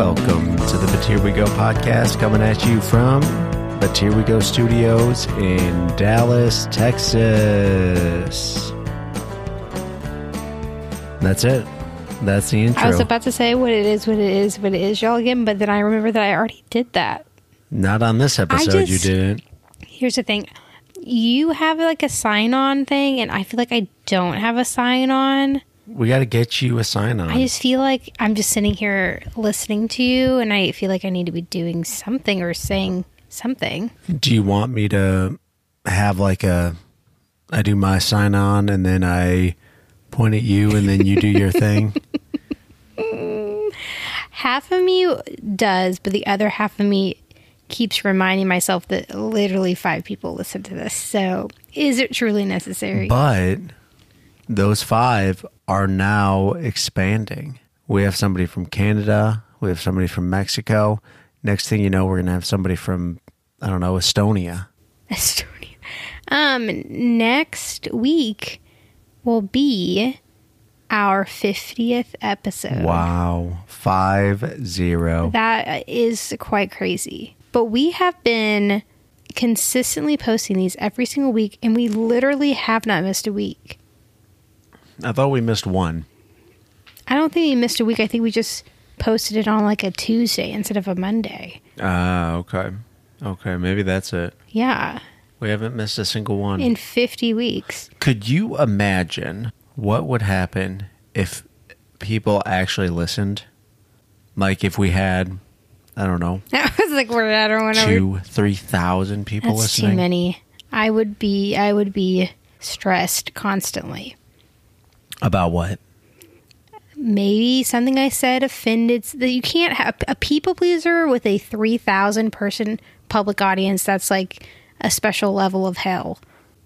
Welcome to the But Here We Go podcast coming at you from But Here We Go Studios in Dallas, Texas. That's it. That's the intro. I was about to say what it is, what it is, what it is, y'all again, but then I remember that I already did that. Not on this episode, just- you didn't. Here's the thing you have like a sign on thing, and I feel like I don't have a sign on. We got to get you a sign on. I just feel like I'm just sitting here listening to you, and I feel like I need to be doing something or saying something. Do you want me to have like a I do my sign on and then I point at you and then you do your thing? Half of me does, but the other half of me keeps reminding myself that literally five people listen to this. So is it truly necessary? But those five are now expanding. We have somebody from Canada, we have somebody from Mexico. Next thing you know, we're going to have somebody from I don't know, Estonia. Estonia. Um, next week will be our 50th episode. Wow. 5 0. That is quite crazy. But we have been consistently posting these every single week, and we literally have not missed a week. I thought we missed one. I don't think we missed a week. I think we just posted it on like a Tuesday instead of a Monday. Ah, okay. Okay, maybe that's it. Yeah, We haven't missed a single one. in 50 weeks. Could you imagine what would happen if people actually listened? Like if we had, I don't know, I was like, we're I don't want to. two, three thousand people That's listening. too many. I would be. I would be stressed constantly. About what? maybe something I said offended that you can't have a people pleaser with a 3,000 person public audience. That's like a special level of hell.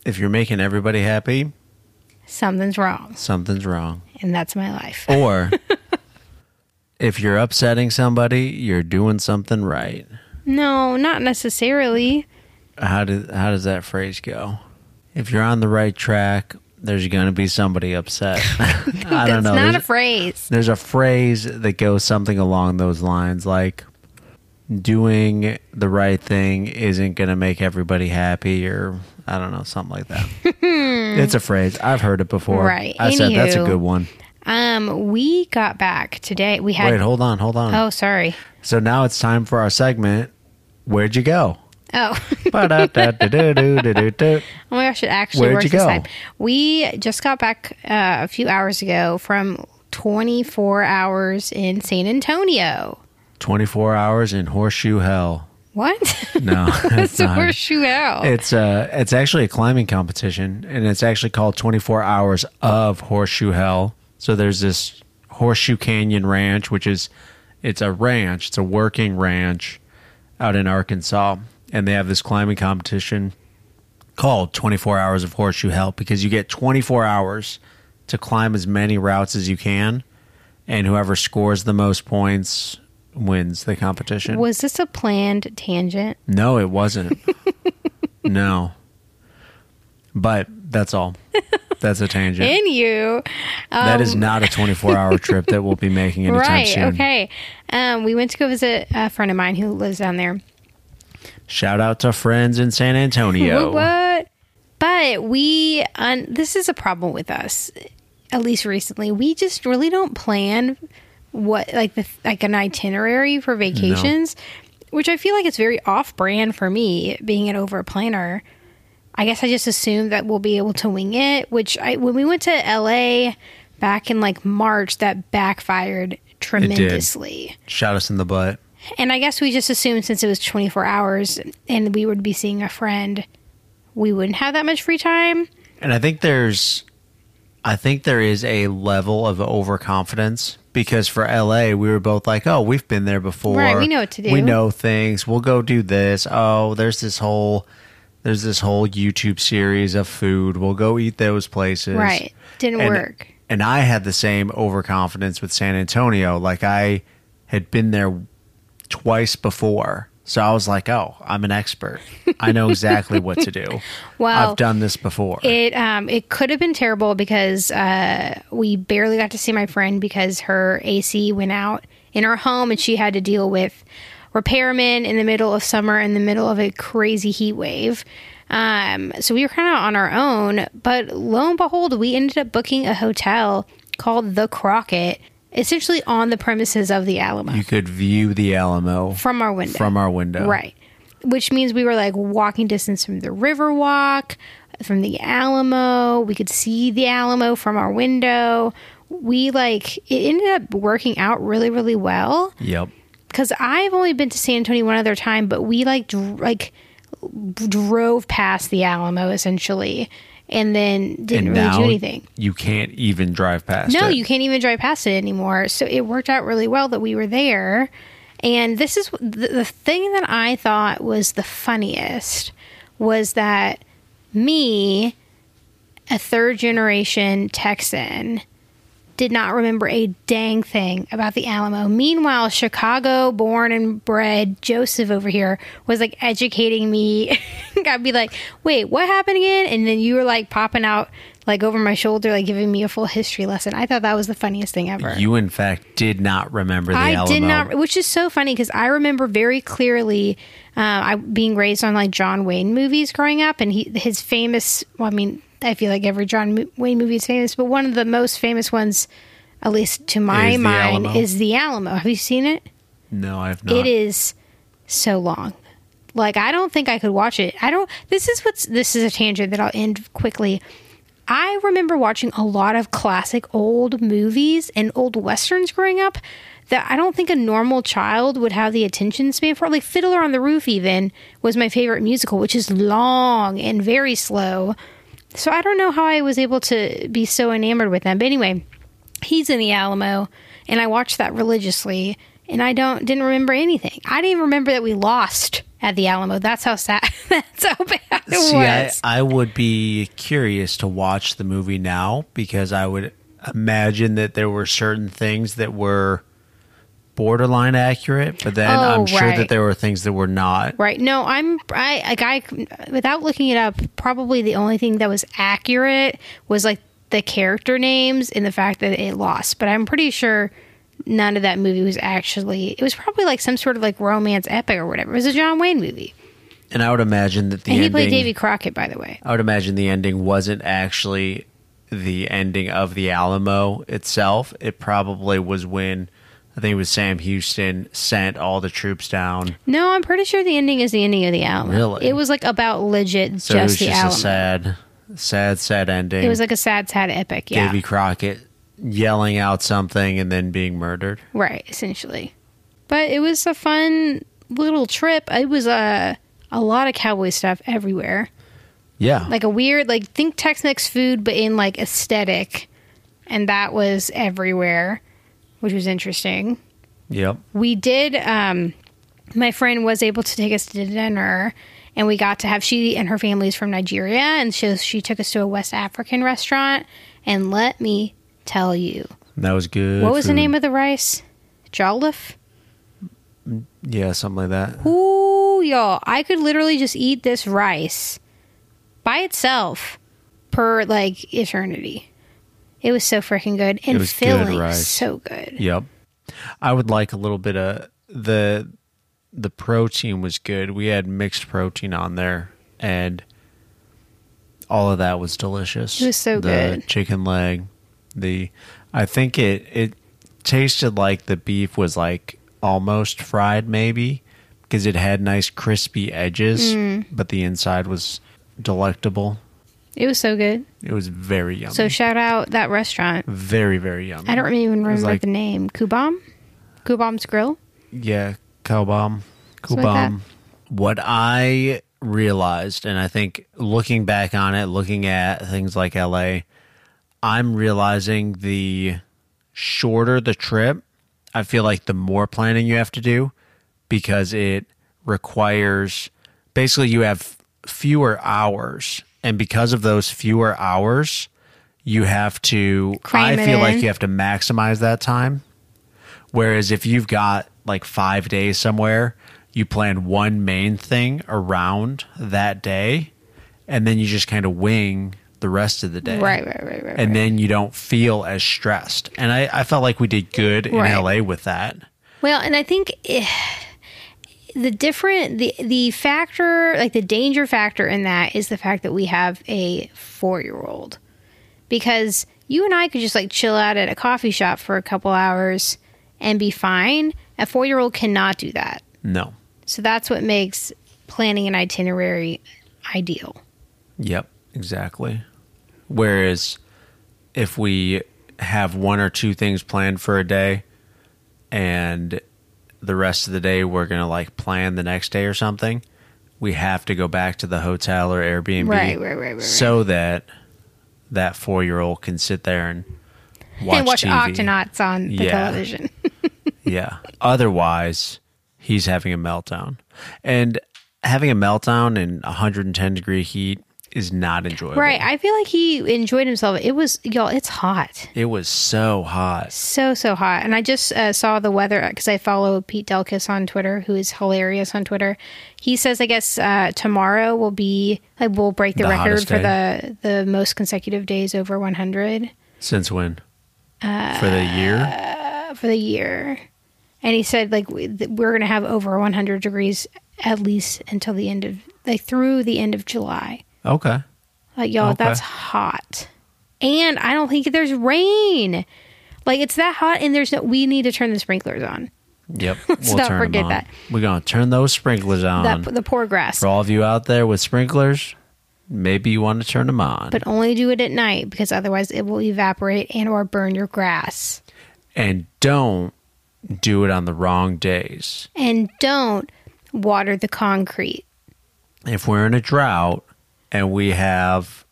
If you're making everybody happy, Something's wrong. something's wrong. And that's my life. Or if you're upsetting somebody, you're doing something right. No, not necessarily. How did how does that phrase go? If you're on the right track, there's going to be somebody upset. I don't know. not There's- a phrase. There's a phrase that goes something along those lines like doing the right thing isn't going to make everybody happy or I don't know, something like that. it's a phrase. I've heard it before. Right. I said that's a good one. Um, we got back today. We had. Wait, hold on, hold on. oh, sorry. So now it's time for our segment. Where'd you go? Oh. Oh my gosh, it actually Where'd works you this go? time. We just got back uh, a few hours ago from 24 hours in San Antonio. 24 hours in horseshoe hell. What? No, it's a horseshoe hell. It's uh it's actually a climbing competition and it's actually called 24 hours of horseshoe hell. So there's this Horseshoe Canyon Ranch which is it's a ranch, it's a working ranch out in Arkansas and they have this climbing competition called 24 hours of horseshoe hell because you get 24 hours to climb as many routes as you can and whoever scores the most points wins the competition. Was this a planned tangent? No, it wasn't. no. But that's all. That's a tangent. In you. that is not a 24 hour trip that we'll be making anytime Right. soon. Okay. Um, we went to go visit a friend of mine who lives down there. Shout out to friends in San Antonio. What? But we, un- this is a problem with us, at least recently. We just really don't plan what, like the like an itinerary for vacations, which I feel like it's very off brand for me, being an over planner. I guess I just assumed that we'll be able to wing it. Which I, when we went to LA back in like March, that backfired tremendously. Shot us in the butt. And I guess we just assumed since it was 24 hours and we would be seeing a friend, we wouldn't have that much free time. And I think there's I think there is a level of overconfidence because for LA we were both like, "Oh, we've been there before. Right, we know what to do." We know things. We'll go do this. Oh, there's this whole there's this whole YouTube series of food. We'll go eat those places." Right. Didn't And- work. And I had the same overconfidence with San Antonio. Like I had been there twice before. So I was like, "Oh, I'm an expert. I know exactly what to do. Well, I've done this before." It um it could have been terrible because uh we barely got to see my friend because her AC went out in her home, and she had to deal with repairmen in the middle of summer in the middle of a crazy heat wave. Um, so we were kind of on our own, but lo and behold, we ended up booking a hotel called the Crockett, essentially on the premises of the Alamo You could view the Alamo from our window. from our window. Right. Which means we were like walking distance from the Riverwalk, from the Alamo. We could see the Alamo from our window. We like, it ended up working out really, really well Yep. because I've only been to San Antonio one other time, but we like dr- like drove past the Alamo essentially, and then didn't and really do anything. you can't even drive past No, it. you can't even drive past it anymore. So it worked out really well that we were there. And this is the, the thing that I thought was the funniest was that me, a third generation Texan, did not remember a dang thing about the Alamo. Meanwhile, Chicago born and bred Joseph over here was like educating me. I'd be like, wait, what happened again? And then you were like popping out like over my shoulder, like giving me a full history lesson. I thought that was the funniest thing ever. You, in fact, did not remember the I Alamo. did not, which is so funny because I remember very clearly uh, I being raised on like John Wayne movies growing up, and he his famous. Well, I mean, I feel like every John Wayne movie is famous, but one of the most famous ones, at least to my Is mind, is the Alamo. Have you seen it? No, I have not. It is so long. Like I don't think I could watch it. I don't. This is what's. This is a tangent that I'll end quickly. I remember watching a lot of classic old movies and old westerns growing up that I don't think a normal child would have the attention span for. Like Fiddler on the Roof, even was my favorite musical, which is long and very slow. So I don't know how I was able to be so enamored with them. But anyway, he's in the Alamo, and I watched that religiously, and I don't didn't remember anything. I didn't even remember that we lost at the Alamo. That's how sad. That's how bad it See, I. I would be curious to watch the movie now because I would imagine that there were certain things that were borderline accurate, but then Oh, I'm sure right. that there were things that were not. Right. No, I'm I like I without looking it up, probably the only thing that was accurate was like the character names and the fact that it lost. But I'm pretty sure none of that movie was actually it was probably like some sort of like romance epic or whatever. It was a John Wayne movie. And I would imagine that the And he ending. played Davy Crockett, by the way. I would imagine the ending wasn't actually the ending of the Alamo itself. It probably was when I think it was Sam Houston sent all the troops down. No, I'm pretty sure the ending is the ending of the Alamo. Really? It was like about legit So it was just the just a sad, sad, sad ending. it was like a sad, sad epic. Yeah. Davy Crockett yelling out something and then being murdered. Right, essentially. But it was a fun little trip. It was a a lot of cowboy stuff everywhere. Yeah. Like a weird like think Tex-Mex food but in like aesthetic. And that was everywhere, which was interesting. yep. We did um my friend was able to take us to dinner and we got to have she and her family is from Nigeria and so she took us to a West African restaurant and let me tell you. That was good. what was the name of the rice? jollof? Yeah, something like that. Ooh, y'all, I could literally just eat this rice by itself per like eternity. It was so freaking good and it was good filling, rice. so good. Yep. I would like a little bit of the the protein was good. We had mixed protein on there and all of that was delicious. It was so the good. chicken leg, the I think it it tasted like the beef was like almost fried maybe because it had nice crispy edges, Mm. but the inside was delectable. It was so good. It was very yummy. So shout out that restaurant. very very yummy. I don't even remember like- the name. Kubam? Kubam's Grill? Yeah. Something like what I realized, and I think looking back on it, looking at things like LA, I'm realizing the shorter the trip, I feel like the more planning you have to do because it requires basically you have fewer hours. And because of those fewer hours, you have to, Cram I feel like you have to maximize that time. Whereas if you've got like five days somewhere, you plan one main thing around that day, and then you just kind of wing the rest of the day. Right, right, right, right. And right. then you don't feel as stressed. And I, I felt like we did good in Right. LA with that. Well, and I think eh, the different the the factor like the danger factor in that is the fact that we have a 4-year-old. Because you and I could just like chill out at a coffee shop for a couple hours and be fine. A 4-year-old cannot do that. No. So that's what makes planning an itinerary ideal. Yep, exactly. Whereas if we have one or two things planned for a day and the rest of the day we're going to like plan the next day or something, we have to go back to the hotel or Airbnb Right, right, right, right, so that that 4-year-old can sit there and watch, and watch TV. Octonauts on the Yeah. television. Yeah. Otherwise, he's having a meltdown. And having a meltdown in 110 degree heat is not enjoyable. right. I feel like he enjoyed himself. It was y'all, it's hot. It was so hot. So so hot, and I just uh, saw the weather because I follow Pete Delkus on Twitter, who is hilarious on Twitter. He says, I guess uh, tomorrow will be like we'll break the, The record for the the most consecutive days over 100 Since when? For the year? for the year. And he said like we're gonna have over 100 degrees at least until the end of like through the end of July. Okay. Like y'all, Okay. that's hot, and I don't think there's rain. Like it's that hot, and there's no. We need to turn the sprinklers on. Yep. Let's we'll not forget that. We're going to turn those sprinklers on. that the poor grass. For all of you out there with sprinklers, maybe you want to turn them on. but only do it at night because otherwise it will evaporate and or burn your grass. and don't do it on the wrong days. And don't water the concrete. if we're in a drought and we have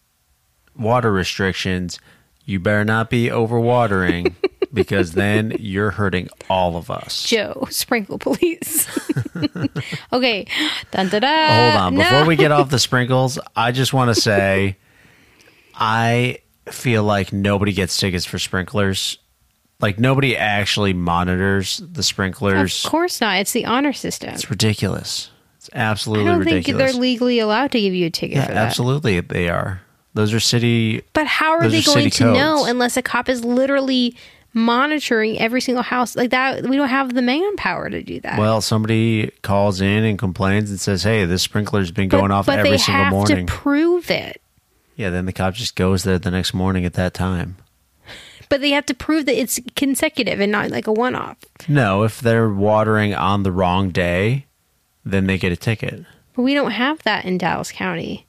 water restrictions, you better not be overwatering because then you're hurting all of us. Joe, sprinkle police. okay. Dun, da, da. Hold on. Before No. we get off the sprinkles, I just want to say I feel like nobody gets tickets for sprinklers. Like nobody actually monitors the sprinklers. Of course not. It's the honor system. It's ridiculous. It's I absolutely don't think ridiculous. they're legally allowed to give you a ticket yeah, for that. absolutely they are. Those are city But how are they are going to know unless a cop is literally monitoring every single house like that? We don't have the manpower to do that. Well, somebody calls in and complains and says, "Hey, this sprinkler's been going off but every they single have morning." to prove it. yeah, then the cop just goes there the next morning at that time. But they have to prove that it's consecutive and not like a one-off. No, if they're watering on the wrong day, then they get a ticket. But we don't have that in Dallas County.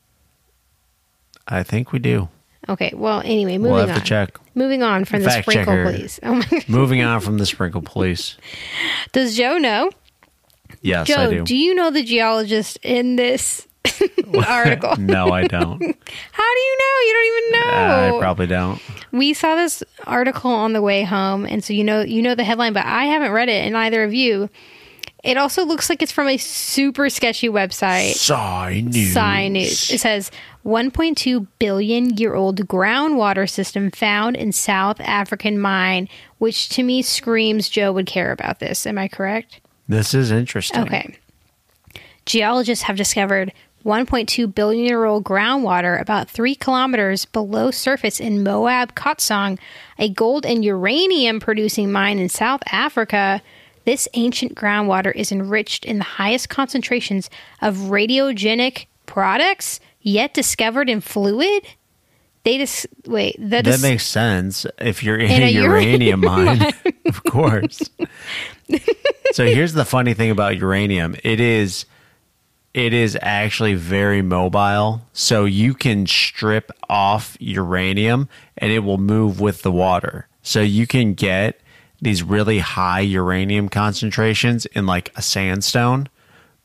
I think we do. Okay. Well, anyway, moving we'll have on. to check. Moving on from the Fact sprinkle, checker. please. Oh my God. Moving on from the sprinkle police. Does Joe know? Yes, Joe, I do. do you know the geologist in this article? no, I don't. How do you know? You don't even know. I probably don't. we saw this article on the way home, and so you know you know the headline, but I haven't read it, and neither of you. It also looks like it's from a super sketchy website. Sign news. Sci News. It says 1.2 billion year old groundwater system found in South African mine, which to me screams Joe would care about this. Am I correct? This is interesting. Okay. Geologists have discovered 1.2 billion year old groundwater about three kilometers below surface in Moab Khotsong, a gold and uranium producing mine in South Africa. This ancient groundwater is enriched in the highest concentrations of radiogenic products yet discovered in fluid. They just wait. That, That makes sense if you're in, In a, uranium uranium mine, of course. so here's the funny thing about uranium. It is it is actually very mobile. So you can strip off uranium and it will move with the water. So you can get these really high uranium concentrations in like a sandstone,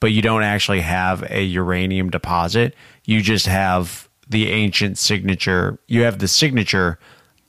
but you don't actually have a uranium deposit. You just have the ancient signature. You have the signature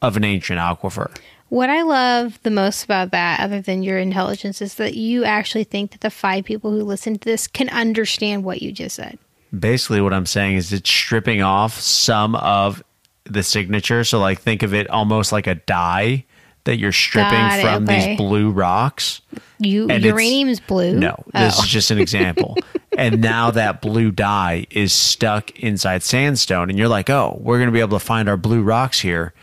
of an ancient aquifer. What I love the most about that, other than your intelligence, is that you actually think that the five people who listen to this can understand what you just said. Basically, what I'm saying is it's stripping off some of the signature. So, like, think of it almost like a dye that you're stripping it, from okay. these blue rocks. You And it's- uranium is blue. No, this Oh. is just an example. and now that blue dye is stuck inside sandstone, and you're like, oh, we're going to be able to find our blue rocks here.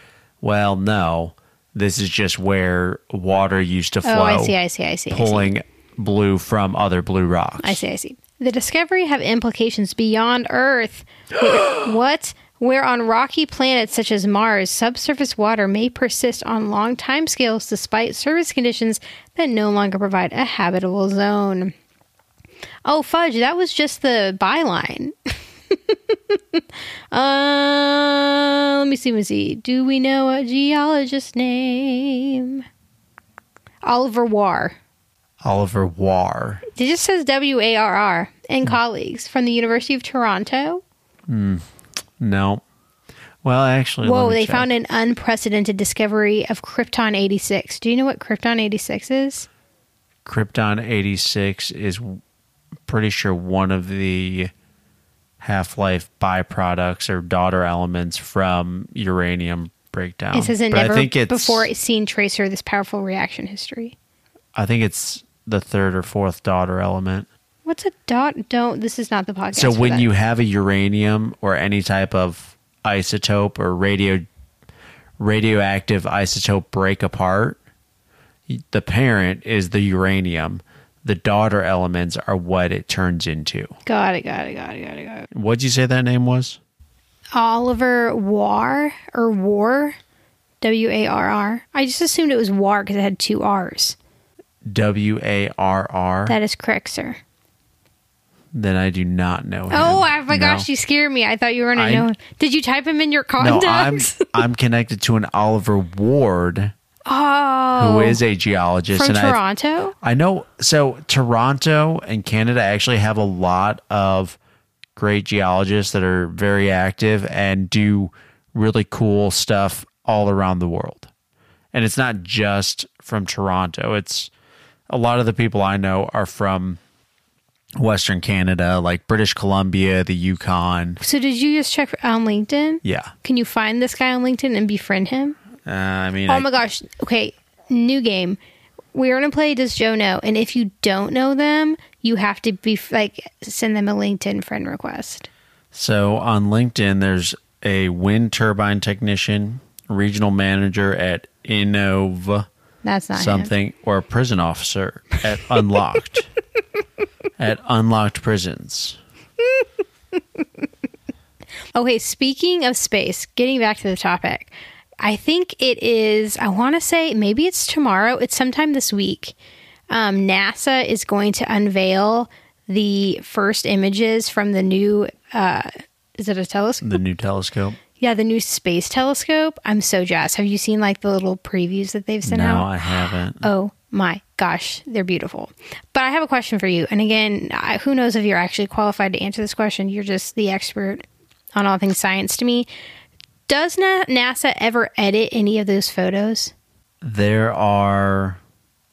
Well, no, This is just where water used to flow, Oh, I see, I see, I see. I see. pulling blue from other blue rocks. I see, I see. The discovery have implications beyond Earth. What? Where on rocky planets such as Mars, subsurface water may persist on long timescales despite surface conditions that no longer provide a habitable zone. Oh, fudge, that was just the byline. uh, let me see, let me see. Do we know a geologist's name? Oliver Warr. Oliver Warr. It just says W A R R and colleagues from the University of Toronto. No. Well, actually, Whoa, they check. found an unprecedented discovery of Krypton 86. Do you know what Krypton 86 is? Krypton 86 is pretty sure one of the half life byproducts or daughter elements from uranium breakdown. It says it But never I think it's, before seen tracer this powerful reaction history. I think it's the third or fourth daughter element. What's a dot? Don't. This is not the podcast. So when you have a uranium or any type of isotope or radio radioactive isotope break apart, the parent is the uranium. The daughter elements are what it turns into. got it, got it, got it, got it, got it. What'd you say that name was? Oliver War or War, W A R R. I just assumed it was War because it had two R's. W A R R. That is correct, sir. Then I do not know. Him. Oh oh my No. gosh, you scared me. I thought you were gonna I- know. Did you type him in your contacts? No, I'm? I'm connected to an Oliver Ward oh, who is a geologist from and I Toronto? I know. So Toronto and Canada actually have a lot of great geologists that are very active and do really cool stuff all around the world. And it's not just from Toronto. It's a lot of the people I know are from Western Canada, like British Columbia, the Yukon. So did you just check on LinkedIn? Yeah. Can you find this guy on LinkedIn and befriend him? Uh, I mean, Oh I- my gosh. Okay, new game. We're gonna play Does Joe Know? And if you don't know them, you have to be like send them a LinkedIn friend request. So on LinkedIn, there's a wind turbine technician, regional manager at Innov That's not him. something, or a prison officer at Unlocked. at Unlocked Prisons. Okay, speaking of space, getting back to the topic, I think it is, I want to say maybe it's tomorrow, it's sometime this week. Um, NASA is going to unveil the first images from the new, uh, is it a telescope? The new telescope. Yeah, the new space telescope. I'm so jazzed. Have you seen like the little previews that they've sent No, out? No, I haven't. Oh my gosh, they're beautiful. But I have a question for you. And again, I, who knows if you're actually qualified to answer this question? You're just the expert on all things science to me. Does Na- NASA ever edit any of those photos? There are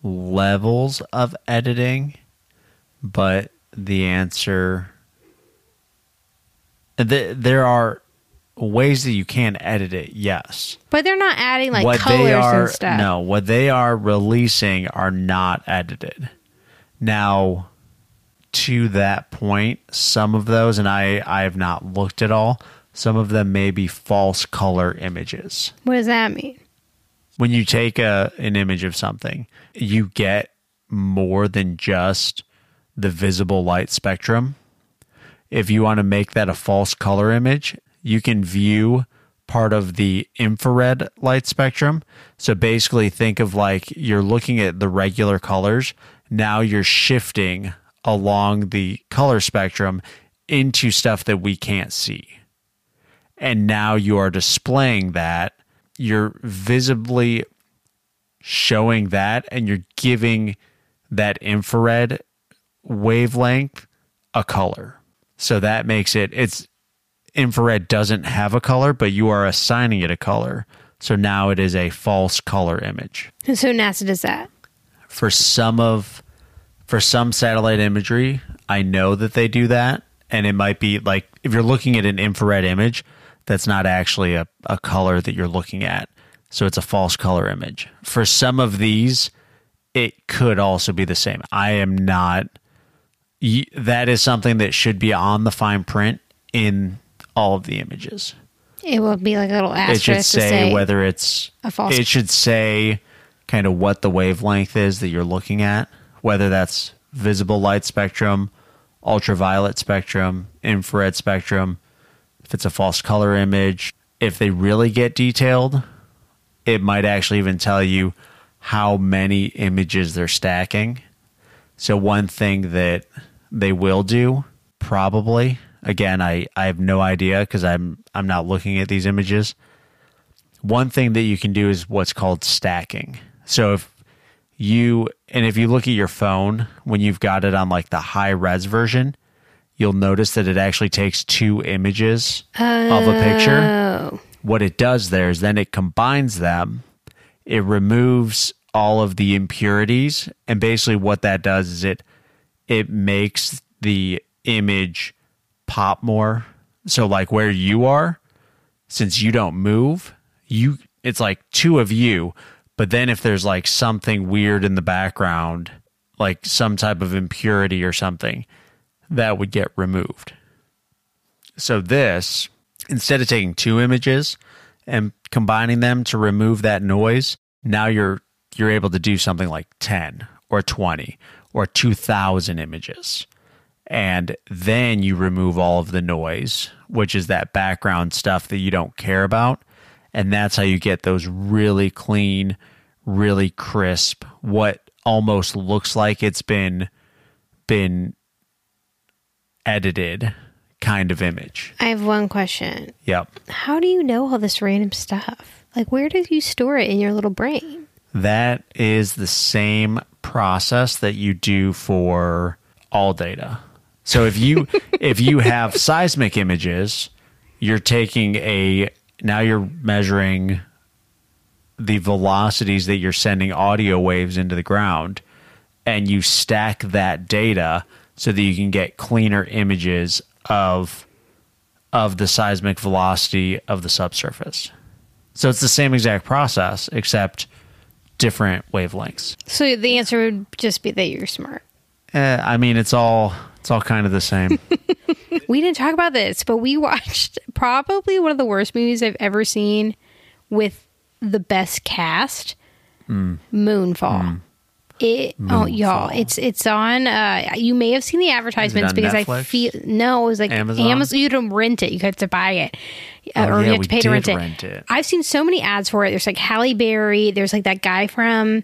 levels of editing, but the answer. th- There are ways that you can edit it, yes. But they're not adding like what colors they are and stuff. no what they are releasing are not edited now to that point some of those and i i have not looked at all some of them may be false color images What does that mean? when you take a an image of something you get more than just the visible light spectrum if you want to make that a false color image you can view part of the infrared light spectrum. So basically think of like you're looking at the regular colors. Now you're shifting along the color spectrum into stuff that we can't see. And now you are displaying that. You're visibly showing that and you're giving that infrared wavelength a color. So that makes it it's infrared doesn't have a color but you are assigning it a color. So now it is a false color image. So NASA does that. for some of for some satellite imagery i know that they do that. And it might be like if you're looking at an infrared image that's not actually a, a color that you're looking at. So it's a false color image. For some of these it could also be the same. I am not that is something that should be on the fine print in all of the images. It will be like a little it asterisk should to say, say whether it's a false- it should say kind of what the wavelength is that you're looking at whether that's visible light spectrum ultraviolet spectrum infrared spectrum if it's a false color image. If they really get detailed it might actually even tell you how many images they're stacking. So one thing that they will do probably again i, I have no idea because i'm i'm not looking at these images one thing that you can do is what's called stacking. So if you and if you look at your phone when you've got it on like the high res version, you'll notice that it actually takes two images of a picture. Oh, What it does there is then it combines them. It removes all of the impurities and basically what that does is it it makes the image pop more. So like where you are, since you don't move, you it's like two of you, but then if there's like something weird in the background, like some type of impurity or something, that would get removed. So this, instead of taking two images and combining them to remove that noise, now you're you're able to do something like 10 or 20 or 2000 images. And then you remove all of the noise, which is that background stuff that you don't care about. And that's how you get those really clean, really crisp, what almost looks like it's been been edited kind of image. I have one question. Yep. How do you know all this random stuff? Like, where do you store it in your little brain? That is the same process that you do for all data. So if you if you have seismic images, you're taking a now you're measuring the velocities that you're sending audio waves into the ground and you stack that data so that you can get cleaner images of of the seismic velocity of the subsurface. So it's the same exact process except different wavelengths. So the answer would just be that you're smart. Eh, I mean, it's all it's all kind of the same. We didn't talk about this, but we watched probably one of the worst movies I've ever seen with the best cast, Moonfall. It oh y'all, it's it's on. Uh, you may have seen the advertisements on because I feel no, it was like Amazon? Amazon. You don't rent it; you have to buy it, uh, Oh, or yeah, you have to pay to did rent it. rent it. I've seen so many ads for it. There's like Halle Berry. There's like that guy from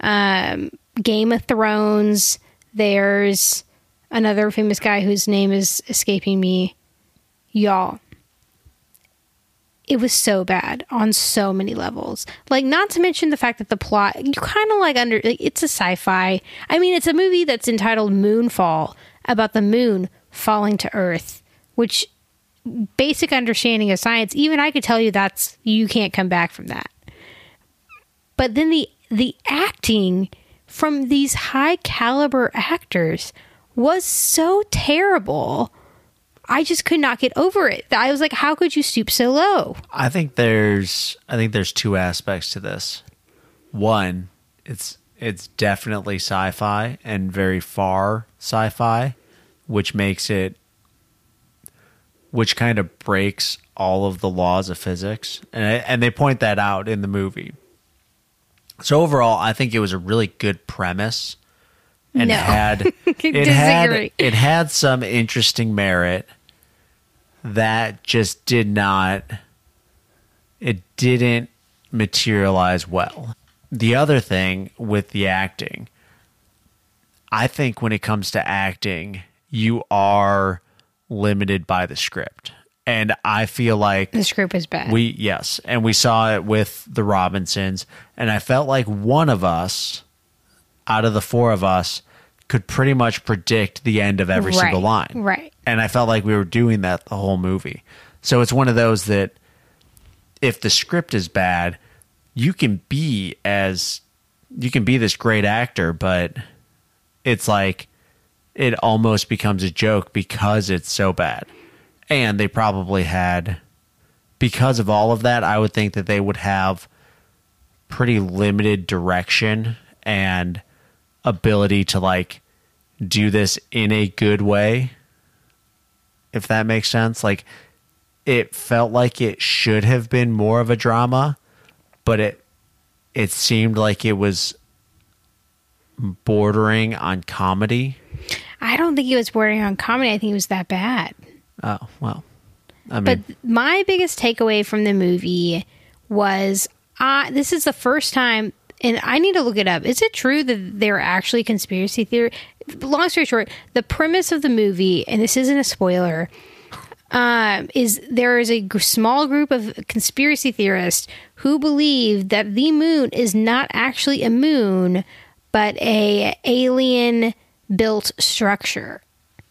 um, Game of Thrones. There's another famous guy whose name is escaping me. Y'all, it was so bad on so many levels. Like, not to mention the fact that the plot, you kind of like under, like, it's a sci fi. I mean, it's a movie that's entitled Moonfall about the moon falling to Earth, which basic understanding of science, even I could tell you that's, you can't come back from that. But then the, the acting from these high caliber actors was so terrible. I just could not get over it. I was like, how could you stoop so low? I think there's I think there's two aspects to this. One, it's it's definitely sci-fi and very far sci-fi, which makes it which kind of breaks all of the laws of physics. And and they point that out in the movie. So overall, I think it was a really good premise and No. had it had it had some interesting merit that just did not it didn't materialize well. The other thing with the acting, I think when it comes to acting, you are limited by the script. And I feel like The script was bad. we yes, and we saw it with the Robinsons, and I felt like one of us out of the four of us could pretty much predict the end of every Right, single line. right. And I felt like we were doing that the whole movie. So it's one of those that if the script is bad, you can be as you can be this great actor, but it's like it almost becomes a joke because it's so bad. And they probably had because of all of that, I would think that they would have pretty limited direction and ability to like do this in a good way if that makes sense like it felt like it should have been more of a drama, but it it seemed like it was bordering on comedy. I don't think it was bordering on comedy. I think it was that bad. Oh, well. I But my biggest takeaway from the movie was uh, this is the first time, and I need to look it up. Is it true that there are actually conspiracy theory? Long story short, the premise of the movie, and this isn't a spoiler, um, is there is a small group of conspiracy theorists who believe that the moon is not actually a moon, but a alien built structure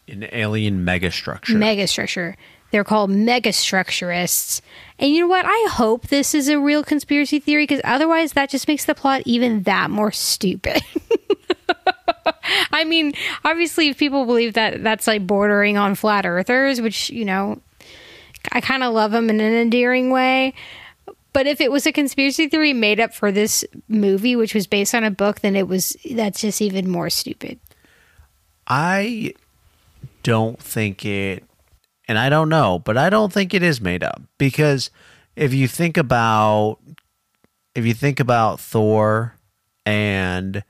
an alien megastructure. megastructure. They're called megastructurists. And you know what? I hope this is a real conspiracy theory because otherwise that just makes the plot even that more stupid. I mean, obviously, if people believe that that's like bordering on flat earthers, which, you know, I kind of love them in an endearing way. But if it was a conspiracy theory made up for this movie, which was based on a book, then it was that's just even more stupid. I don't think it, and I don't know, but I don't think it is made up because if you think about, if you think about Thor and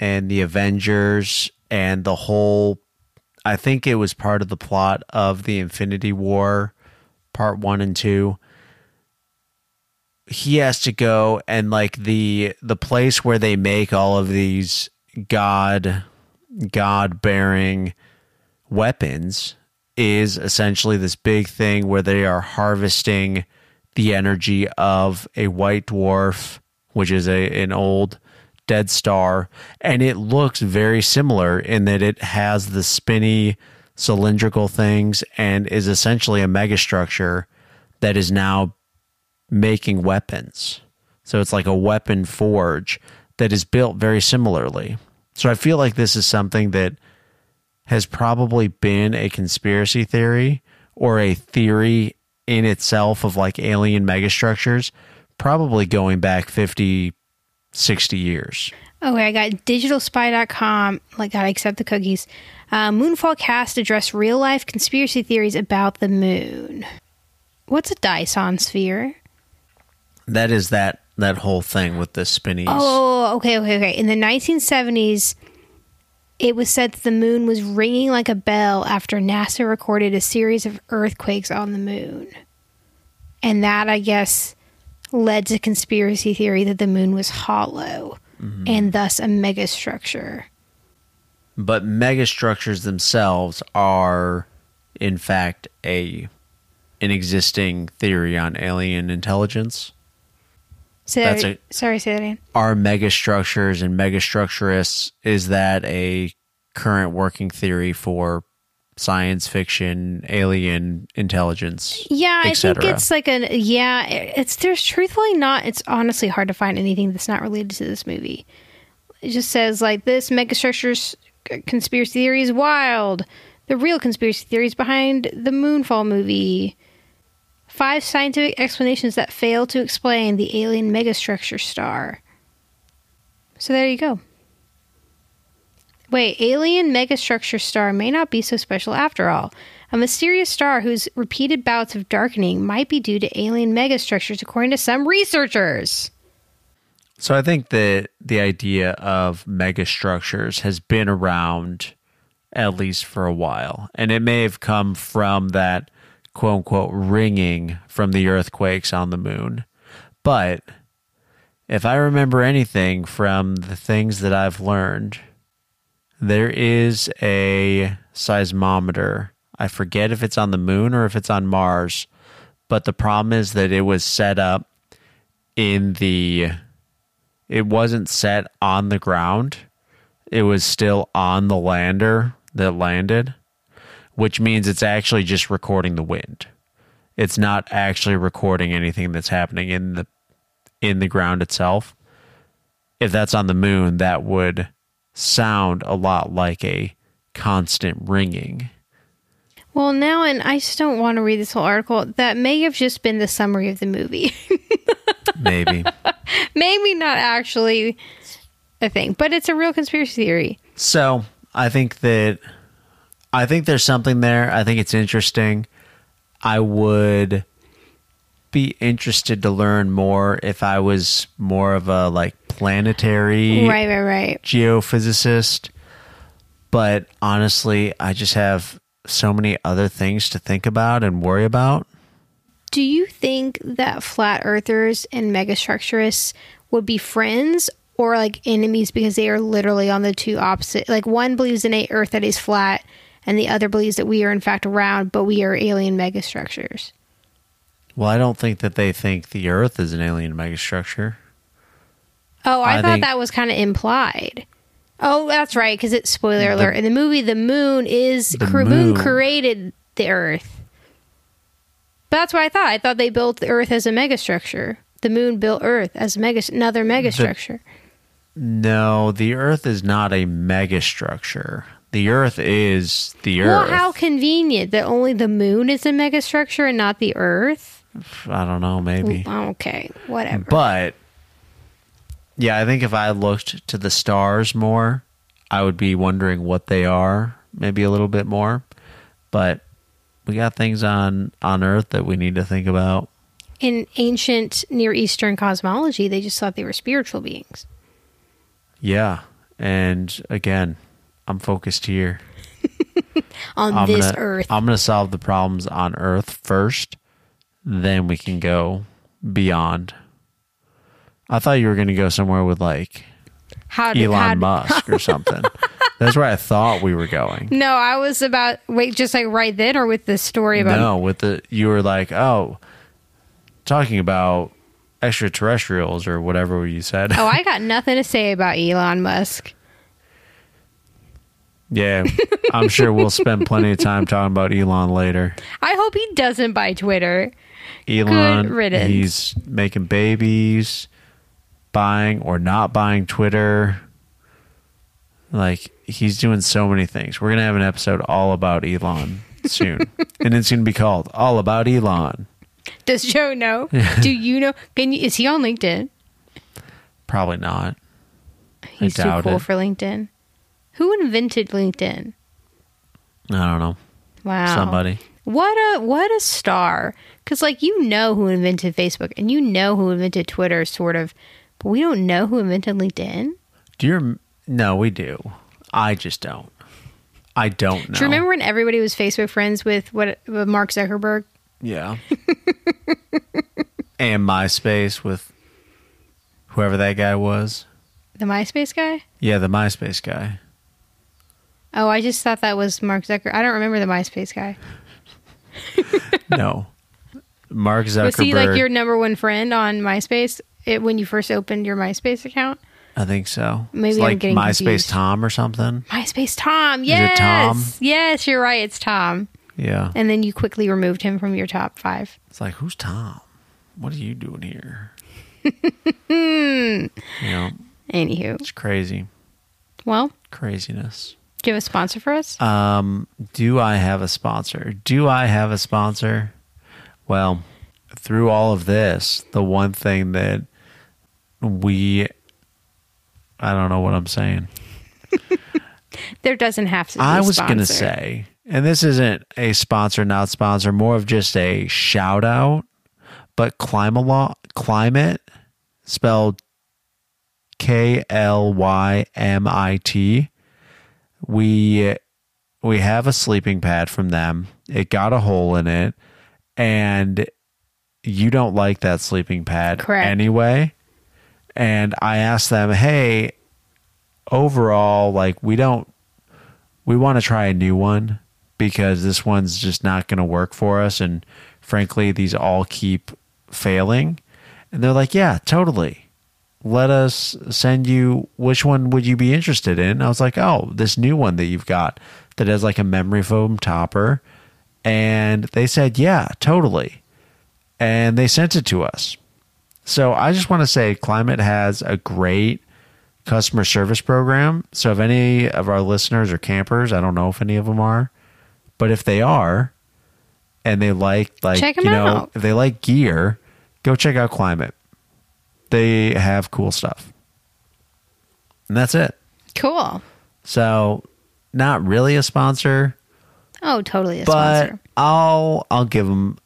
and the Avengers and the whole, I think it was part of the plot of the Infinity War, part one and two. He has to go and like the the place where they make all of these god god bearing weapons is essentially this big thing where they are harvesting the energy of a white dwarf, which is a an old dead star, and it looks very similar in that it has the spinny cylindrical things and is essentially a megastructure that is now making weapons. So it's like a weapon forge that is built very similarly. So I feel like this is something that has probably been a conspiracy theory or a theory in itself of like alien megastructures, probably going back 50, 60 years. Okay, I got digitalspy.com. Like, gotta accept the cookies. Uh, Moonfall cast address real life conspiracy theories about the moon. What's a Dyson sphere? That is that that whole thing with the spinnies. Oh, okay, okay, okay. In the 1970s, it was said that the moon was ringing like a bell after NASA recorded a series of earthquakes on the moon. And that, I guess, led to conspiracy theory that the moon was hollow mm-hmm. and thus a megastructure. But megastructures themselves are in fact a an existing theory on alien intelligence. That's that, a- sorry, say that again. are megastructures and megastructurists is that a current working theory for science fiction alien intelligence Yeah, I think it's like a yeah. It's there's truthfully not. It's honestly hard to find anything that's not related to this movie. It just says like this megastructures uh, conspiracy theory is wild. The real conspiracy theories behind the Moonfall movie. Five scientific explanations that fail to explain the alien megastructure star. So there you go. Wait, alien megastructure star may not be so special after all. A mysterious star whose repeated bouts of darkening might be due to alien megastructures, according to some researchers. so i think that the idea of megastructures has been around at least for a while and it may have come from that quote unquote ringing from the earthquakes on the moon but if i remember anything from the things that i've learned there is a seismometer. I forget if it's on the moon or if it's on Mars, but the problem is that it was set up in the it wasn't set on the ground. It was still on the lander that landed, which means it's actually just recording the wind. It's not actually recording anything that's happening in the in the ground itself. If that's on the moon, that would sound a lot like a constant ringing. Well, now, and I just don't want to read this whole article. That may have just been the summary of the movie. Maybe. Maybe not actually a thing, but it's a real conspiracy theory. so I think that I think there's something there. I think it's interesting. I would be interested to learn more if I was more of a like planetary Right, right, right. geophysicist. But honestly, I just have so many other things to think about and worry about. Do you think that flat earthers and megastructurists would be friends or like enemies because they are literally on the two opposite? Like one believes in a earth that is flat and the other believes that we are in fact round, but we are alien megastructures. Well, I don't think that they think the Earth is an alien megastructure. Oh, I, I thought think- that was kind of implied. Oh, that's right. Because it's spoiler alert in the movie. The moon is The cre- moon moon. created the Earth. But that's what I thought. I thought they built the Earth as a megastructure. The moon built Earth as mega another megastructure. No, the Earth is not a megastructure. The Earth is the well, Earth. how convenient that only the moon is a megastructure and not the Earth. I don't know, maybe. Okay, whatever. But yeah, I think if I looked to the stars more, I would be wondering what they are, maybe a little bit more. But we got things on on Earth that we need to think about. in ancient Near Eastern cosmology, they just thought they were spiritual beings. Yeah, and again, I'm focused here. on I'm this gonna, Earth. I'm gonna solve the problems on Earth first, then we can go beyond. I thought you were gonna go somewhere with like How did, Elon how, Musk or something. That's where I thought we were going. No, I was about wait, just like right then, or with the story about. No, with the you were like, oh, talking about extraterrestrials or whatever you said. Oh, I got nothing to say about Elon Musk. Yeah, I'm sure we'll spend plenty of time talking about Elon later. I hope he doesn't buy Twitter. Elon, riddance. he's making babies, buying or not buying Twitter. Like he's doing so many things. We're gonna have an episode all about Elon soon, and it's gonna be called "All About Elon." Does Joe know? Do you know? Can you? Is he on LinkedIn? Probably not. He's too cool it. for LinkedIn. Who invented LinkedIn? I don't know. Wow, Somebody. What a what a star! Because like you know who invented Facebook and you know who invented Twitter, sort of, but we don't know who invented LinkedIn. Do you? No, we do. I just don't. I don't know. Do you remember when everybody was Facebook friends with what with Mark Zuckerberg? Yeah. and MySpace with whoever that guy was. The MySpace guy? Yeah, the MySpace guy. Oh, I just thought that was Mark Zucker. I don't remember the MySpace guy. No. Mark Zuckerberg. Was he like your number one friend on MySpace it, when you first opened your MySpace account? I think so. Maybe it's I'm like getting MySpace confused. Tom or something. MySpace Tom. it Yes. Tom? Yes, you're right. It's Tom. Yeah. And then you quickly removed him from your top five. It's like, who's Tom? What are you doing here? you know, Anywho. it's crazy. Well, Craziness. Do you have a sponsor for us? Um, do I have a sponsor? Do I have a sponsor? Well, through all of this, the one thing that we I don't know what I'm saying. there doesn't have to be I was going to say, and this isn't a sponsor, not sponsor, more of just a shout out, but Klymit, Klymit spelled K L Y M I T. We we have a sleeping pad from them. It got a hole in it, and you don't like that sleeping pad Correct. anyway. And I asked them, "Hey, overall, like we don't we want to try a new one because this one's just not going to work for us and frankly these all keep failing and they're like yeah totally let us send you which one would you be interested in i was like oh this new one that you've got that has like a memory foam topper and they said yeah totally and they sent it to us so i just want to say Klymit has a great customer service program. So if any of our listeners are campers, I don't know if any of them are, but if they are and they like like you know, out. if they like gear, go check out Klymit. They have cool stuff. And that's it. Cool. So not really a sponsor, Oh, totally a but sponsor. I'll I'll give them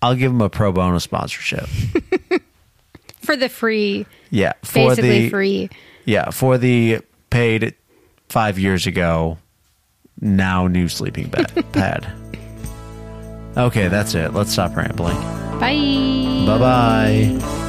I'll give them a pro bono sponsorship. For the free, Yeah, for basically the free. yeah for the paid five years ago, now new sleeping bed pad. Okay, that's it. Let's stop rambling. Bye. Bye bye.